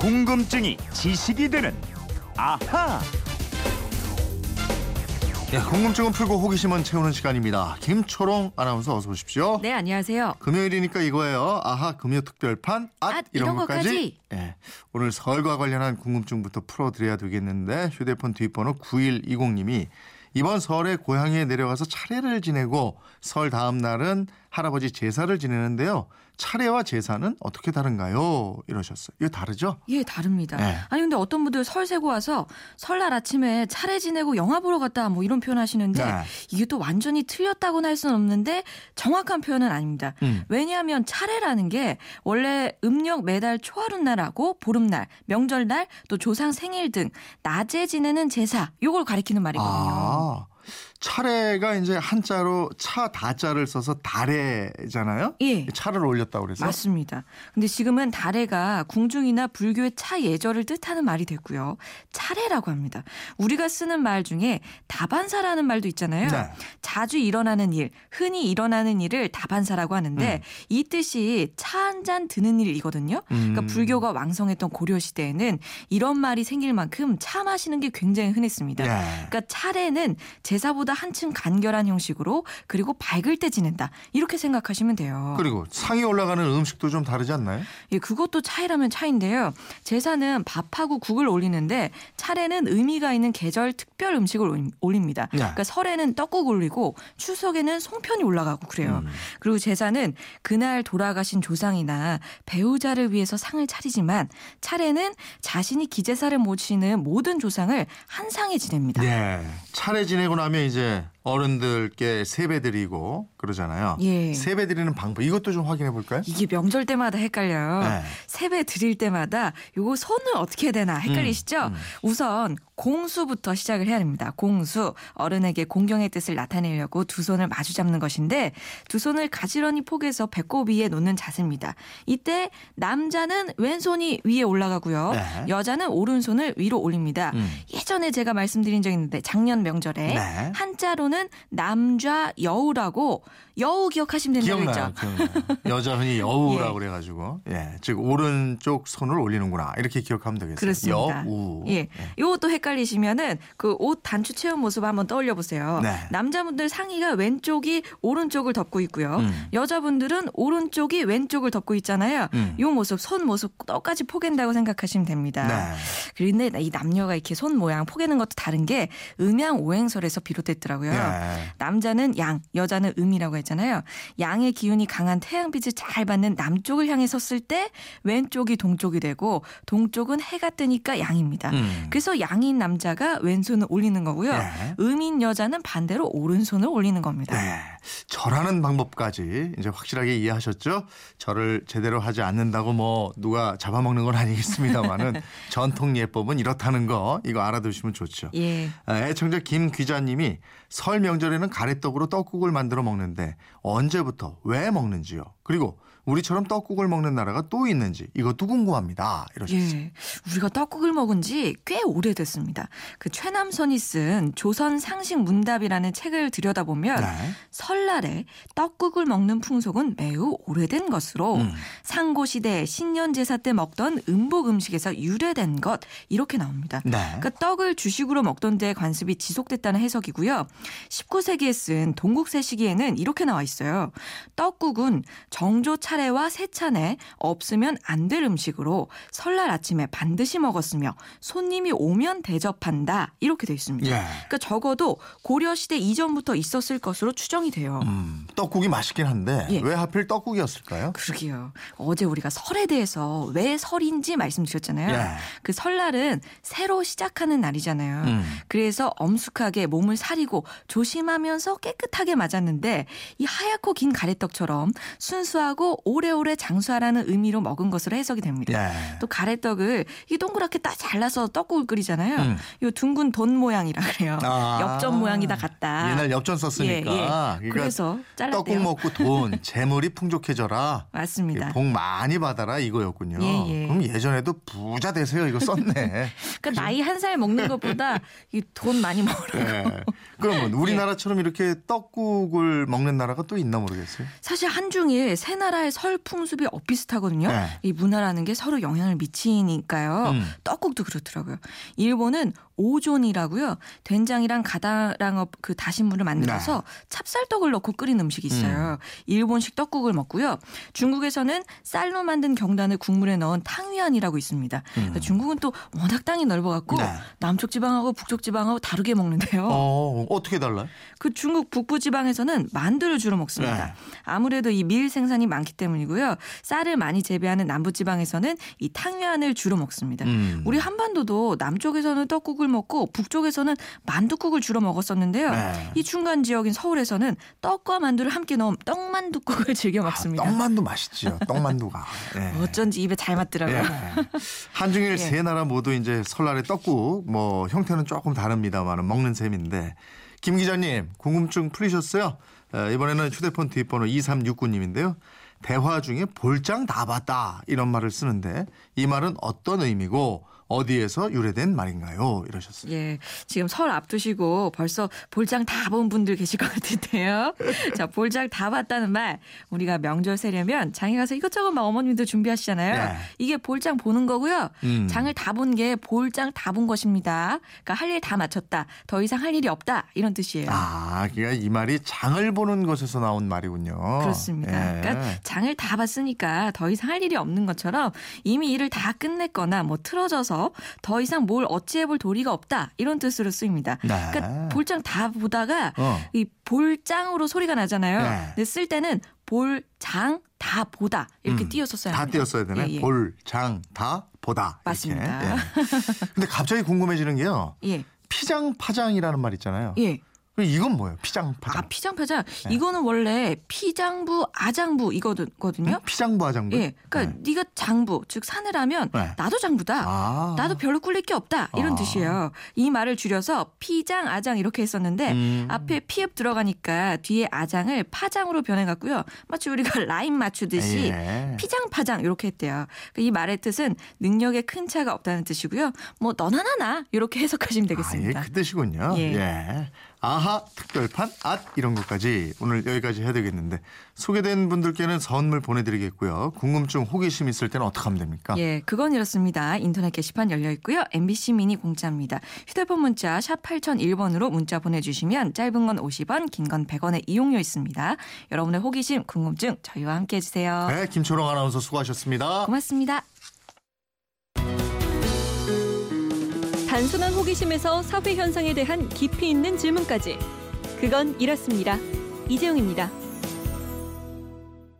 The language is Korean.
궁금증이 지식이 되는 아하. 예, 궁금증은 풀고 호기심은 채우는 시간입니다. 김초롱 아나운서 어서 오십시오. 네, 안녕하세요. 금요일이니까 이거예요. 아하 금요 특별판 앗, 앗, 이런, 이런 것까지. 예, 오늘 설과 관련한 궁금증부터 풀어드려야 되겠는데 휴대폰 뒷번호 9120님이 이번 설에 고향에 내려가서 차례를 지내고 설 다음 날은 할아버지 제사를 지내는데요. 차례와 제사는 어떻게 다른가요? 이러셨어요. 이거 다르죠? 예, 다릅니다. 네. 아니 근데 어떤 분들 설 세고 와서 설날 아침에 차례 지내고 영화 보러 갔다 뭐 이런 표현 하시는데 네. 이게 또 완전히 틀렸다고는 할 수는 없는데 정확한 표현은 아닙니다. 음. 왜냐하면 차례라는 게 원래 음력 매달 초하룻날하고 보름날, 명절날, 또 조상 생일 등 낮에 지내는 제사 요걸 가리키는 말이거든요. 아, 차례가 이제 한자로 차 다자를 써서 달해잖아요. 예. 차를 올렸다고 그래서. 맞습니다. 근데 지금은 달해가 궁중이나 불교의 차 예절을 뜻하는 말이 됐고요. 차례라고 합니다. 우리가 쓰는 말 중에 다반사라는 말도 있잖아요. 네. 자주 일어나는 일, 흔히 일어나는 일을 다반사라고 하는데 음. 이 뜻이 차 한 잔 드는 일이거든요. 그러니까 음. 불교가 왕성했던 고려 시대에는 이런 말이 생길 만큼 차 마시는 게 굉장히 흔했습니다. 예. 그러니까 차례는 제사보다 한층 간결한 형식으로 그리고 밝을 때 지낸다. 이렇게 생각하시면 돼요. 그리고 상이 올라가는 음식도 좀 다르지 않나요? 예, 그것도 차이라면 차인데요. 제사는 밥하고 국을 올리는데 차례는 의미가 있는 계절 특별 음식을 올립니다. 네. 그러니까 설에는 떡국 올리고 추석에는 송편이 올라가고 그래요. 음. 그리고 제사는 그날 돌아가신 조상이나 배우자를 위해서 상을 차리지만 차례는 자신이 기제사를 모시는 모든 조상을 한 상에 지냅니다. 예. 차례 지내고 나면 이제 어른들께 세배 드리고 그러잖아요. 예. 세배 드리는 방법 이것도 좀 확인해 볼까요? 이게 명절 때마다 헷갈려요. 네. 세배 드릴 때마다 요거 손을 어떻게 해야 되나 헷갈리시죠? 음, 음. 우선 공수부터 시작을 해야 됩니다. 공수 어른에게 공경의 뜻을 나타내려고 두 손을 마주 잡는 것인데 두 손을 가지런히 포개서 배꼽 위에 놓는 자세입니다. 이때 남자는 왼손이 위에 올라가고요. 네. 여자는 오른손을 위로 올립니다. 음. 예전에 제가 말씀드린 적 있는데 작년 명절에 네. 한자로 는 남좌 여우라고 여우 기억하시면 된다고 기억나요. 했죠. 기억나요. 여자 흔히 여우라고 예. 그래가지고 예, 즉 오른쪽 손을 올리는구나 이렇게 기억하면 되겠어요. 그렇습니다. 여우. 예. 요것도 헷갈리시면은 그 옷 단추 채운 모습 한번 떠올려 보세요. 네. 남자분들 상의가 왼쪽이 오른쪽을 덮고 있고요. 음. 여자분들은 오른쪽이 왼쪽을 덮고 있잖아요. 음. 요 모습, 손 모습 똑같이 포갠다고 생각하시면 됩니다. 네. 그런데 이 남녀가 이렇게 손 모양 포개는 것도 다른 게 음양 오행설에서 비롯됐더라고요. 예. 남자는 양, 여자는 음이라고 했 잖아요. 양의 기운이 강한 태양빛을 잘 받는 남쪽을 향해 섰을 때 왼쪽이 동쪽이 되고 동쪽은 해가 뜨니까 양입니다. 음. 그래서 양인 남자가 왼손을 올리는 거고요. 네. 음인 여자는 반대로 오른손을 올리는 겁니다. 네. 절하는 방법까지 이제 확실하게 이해하셨죠? 절을 제대로 하지 않는다고 뭐 누가 잡아먹는 건 아니겠습니다만은 전통 예법은 이렇다는 거 이거 알아두시면 좋죠. 예. 아, 애청자 김 기자님이 설 명절에는 가래떡으로 떡국을 만들어 먹는데 언제부터 왜 먹는지요? 그리고 우리처럼 떡국을 먹는 나라가 또 있는지 이것도 궁금합니다. 이러셨어요. 예. 우리가 떡국을 먹은 지 꽤 오래됐습니다. 그 최남선이 쓴 조선 상식 문답이라는 책을 들여다보면 네. 설날에 떡국을 먹는 풍속은 매우 오래된 것으로 음. 상고 시대 신년 제사 때 먹던 음복 음식에서 유래된 것 이렇게 나옵니다. 네. 그러니까 떡을 주식으로 먹던 데 관습이 지속됐다는 해석이고요. 19세기에 쓴 동국세 시기에는 이렇게 나와 있어요. 떡국은 정조 차례와 세찬에 없으면 안 될 음식으로 설날 아침에 반드시 먹었으며 손님이 오면 대접한다 이렇게 돼 있습니다. 예. 그러니까 적어도 고려 시대 이전부터 있었을 것으로 추정이 돼요. 음, 떡국이 맛있긴 한데 예. 왜 하필 떡국이었을까요? 그러게요. 어제 우리가 설에 대해서 왜 설인지 말씀드렸잖아요. 예. 그 설날은 새로 시작하는 날이잖아요. 음. 그래서 엄숙하게 몸을 사리고 조심하면서 깨끗하게 맞았는데 이 하얗고 긴 가래떡처럼 순 수하고 오래오래 장수하라는 의미로 먹은 것으로 해석이 됩니다. 예. 또 가래떡을 이 동그랗게 딱 잘라서 떡국을 끓이잖아요. 음. 요 둥근 돈 모양이라 그래요. 아. 엽전 모양이 다 같다. 옛날 엽전 썼으니까. 예, 예. 그러니까 그래서 잘랐대요. 떡국 먹고 돈, 재물이 풍족해져라. 맞습니다. 복 많이 받아라 이거였군요. 예, 예. 그럼 예전에도 부자 되세요 이거 썼네. 그러니까 나이 한 살 먹는 것보다 이 돈 많이 먹으라고. 예. 그러면 우리나라처럼 이렇게 떡국을 먹는 나라가 또 있나 모르겠어요. 사실 한중일 세 나라의 설 풍습이 엇비슷하거든요. 네. 이 문화라는 게 서로 영향을 미치니까요. 음. 떡국도 그렇더라고요. 일본은 오존이라고요. 된장이랑 가다랑어 그 다신물을 만들어서 네. 찹쌀떡을 넣고 끓인 음식이 있어요. 일본식 떡국을 먹고요. 중국에서는 쌀로 만든 경단을 국물에 넣은 탕위안이라고 있습니다. 그러니까 중국은 또 워낙 땅이 넓어갖고 음. 네. 남쪽 지방하고 북쪽 지방하고 다르게 먹는데요. 어, 어떻게 달라요? 그 중국 북부 지방에서는 만두를 주로 먹습니다. 네. 아무래도 이 밀 생산이 많기 때문이고요. 쌀을 많이 재배하는 남부 지방에서는 이 탕면을 주로 먹습니다. 음. 우리 한반도도 남쪽에서는 떡국을 먹고 북쪽에서는 만두국을 주로 먹었었는데요. 네. 이 중간 지역인 서울에서는 떡과 만두를 함께 넣은 떡만두국을 즐겨 아, 먹습니다. 떡만두 맛있지요. 떡만두가. 예. 어쩐지 입에 잘 맞더라고요. 예. 한중일 예. 세 나라 모두 이제 설날에 떡국 뭐 형태는 조금 다릅니다만 먹는 셈인데 김 기자님 궁금증 풀리셨어요? 어, 이번에는 휴대폰 뒷번호 2369님인데요. 대화 중에 볼장 다 봤다 이런 말을 쓰는데 이 말은 어떤 의미고 어디에서 유래된 말인가요? 이러셨어요. 예, 지금 설 앞두시고 벌써 볼장 다 본 분들 계실 것 같은데요. 자, 볼장 다 봤다는 말 우리가 명절 세려면 장에 가서 이것저것 막 어머님들 준비하시잖아요. 네. 이게 볼장 보는 거고요. 음. 장을 다 본 게 볼장 다 본 것입니다. 그러니까 할 일 다 마쳤다. 더 이상 할 일이 없다. 이런 뜻이에요. 아, 그러니까 이 말이 장을 보는 것에서 나온 말이군요. 그렇습니다. 예. 그러니까 장을 다 봤으니까 더 이상 할 일이 없는 것처럼 이미 일을 다 끝냈거나 뭐 틀어져서 더 이상 뭘 어찌해 볼 도리가 없다 이런 뜻으로 쓰입니다. 네. 그러니까 볼장 다 보다가 어. 이 볼장으로 소리가 나잖아요. 네. 근데 쓸 때는 볼장 다 보다 이렇게 음, 띄어서 써야 다 합니다. 띄었어야 되네. 예, 예. 볼, 장, 다, 보다. 이렇게. 맞습니다. 예. 근데 갑자기 궁금해지는 게요. 예, 피장 파장이라는 말 있잖아요. 예. 이건 뭐예요? 피장 파장. 아 피장파장 네. 이거는 원래 피장부 아장부 이거거든요. 피장부 하장부. 예, 그러니까 네. 가 장부 즉 사내라면 네. 나도 장부다. 아. 나도 별로 꿀릴 게 없다 이런 아. 뜻이에요. 이 말을 줄여서 피장 아장 이렇게 했었는데 음. 앞에 피읍 들어가니까 뒤에 아장을 파장으로 변해 갔고요. 마치 우리가 라인 맞추듯이 예. 피장 파장 이렇게 했대요. 그이 말의 뜻은 능력에 큰 차가 없다는 뜻이고요. 뭐 너나 나나 이렇게 해석하시면 되겠습니다. 아, 예, 그 뜻이군요. 예. 예. 아하 특별판 앗 이런 것까지 오늘 여기까지 해야 되겠는데 소개된 분들께는 선물 보내드리겠고요. 궁금증 호기심 있을 때는 어떻게 하면 됩니까? 예, 그건 이렇습니다. 인터넷 게시판 열려 있고요. MBC 미니 공짜입니다. 휴대폰 문자 샵 8001번으로 문자 보내주시면 짧은 건 50원, 긴 건 100원의 이용료 있습니다. 여러분의 호기심, 궁금증 저희와 함께 해 주세요. 네, 김초롱 아나운서 수고하셨습니다. 고맙습니다. 단순한 호기심에서 사회 현상에 대한 깊이 있는 질문까지. 그건 이렇습니다. 이재용입니다.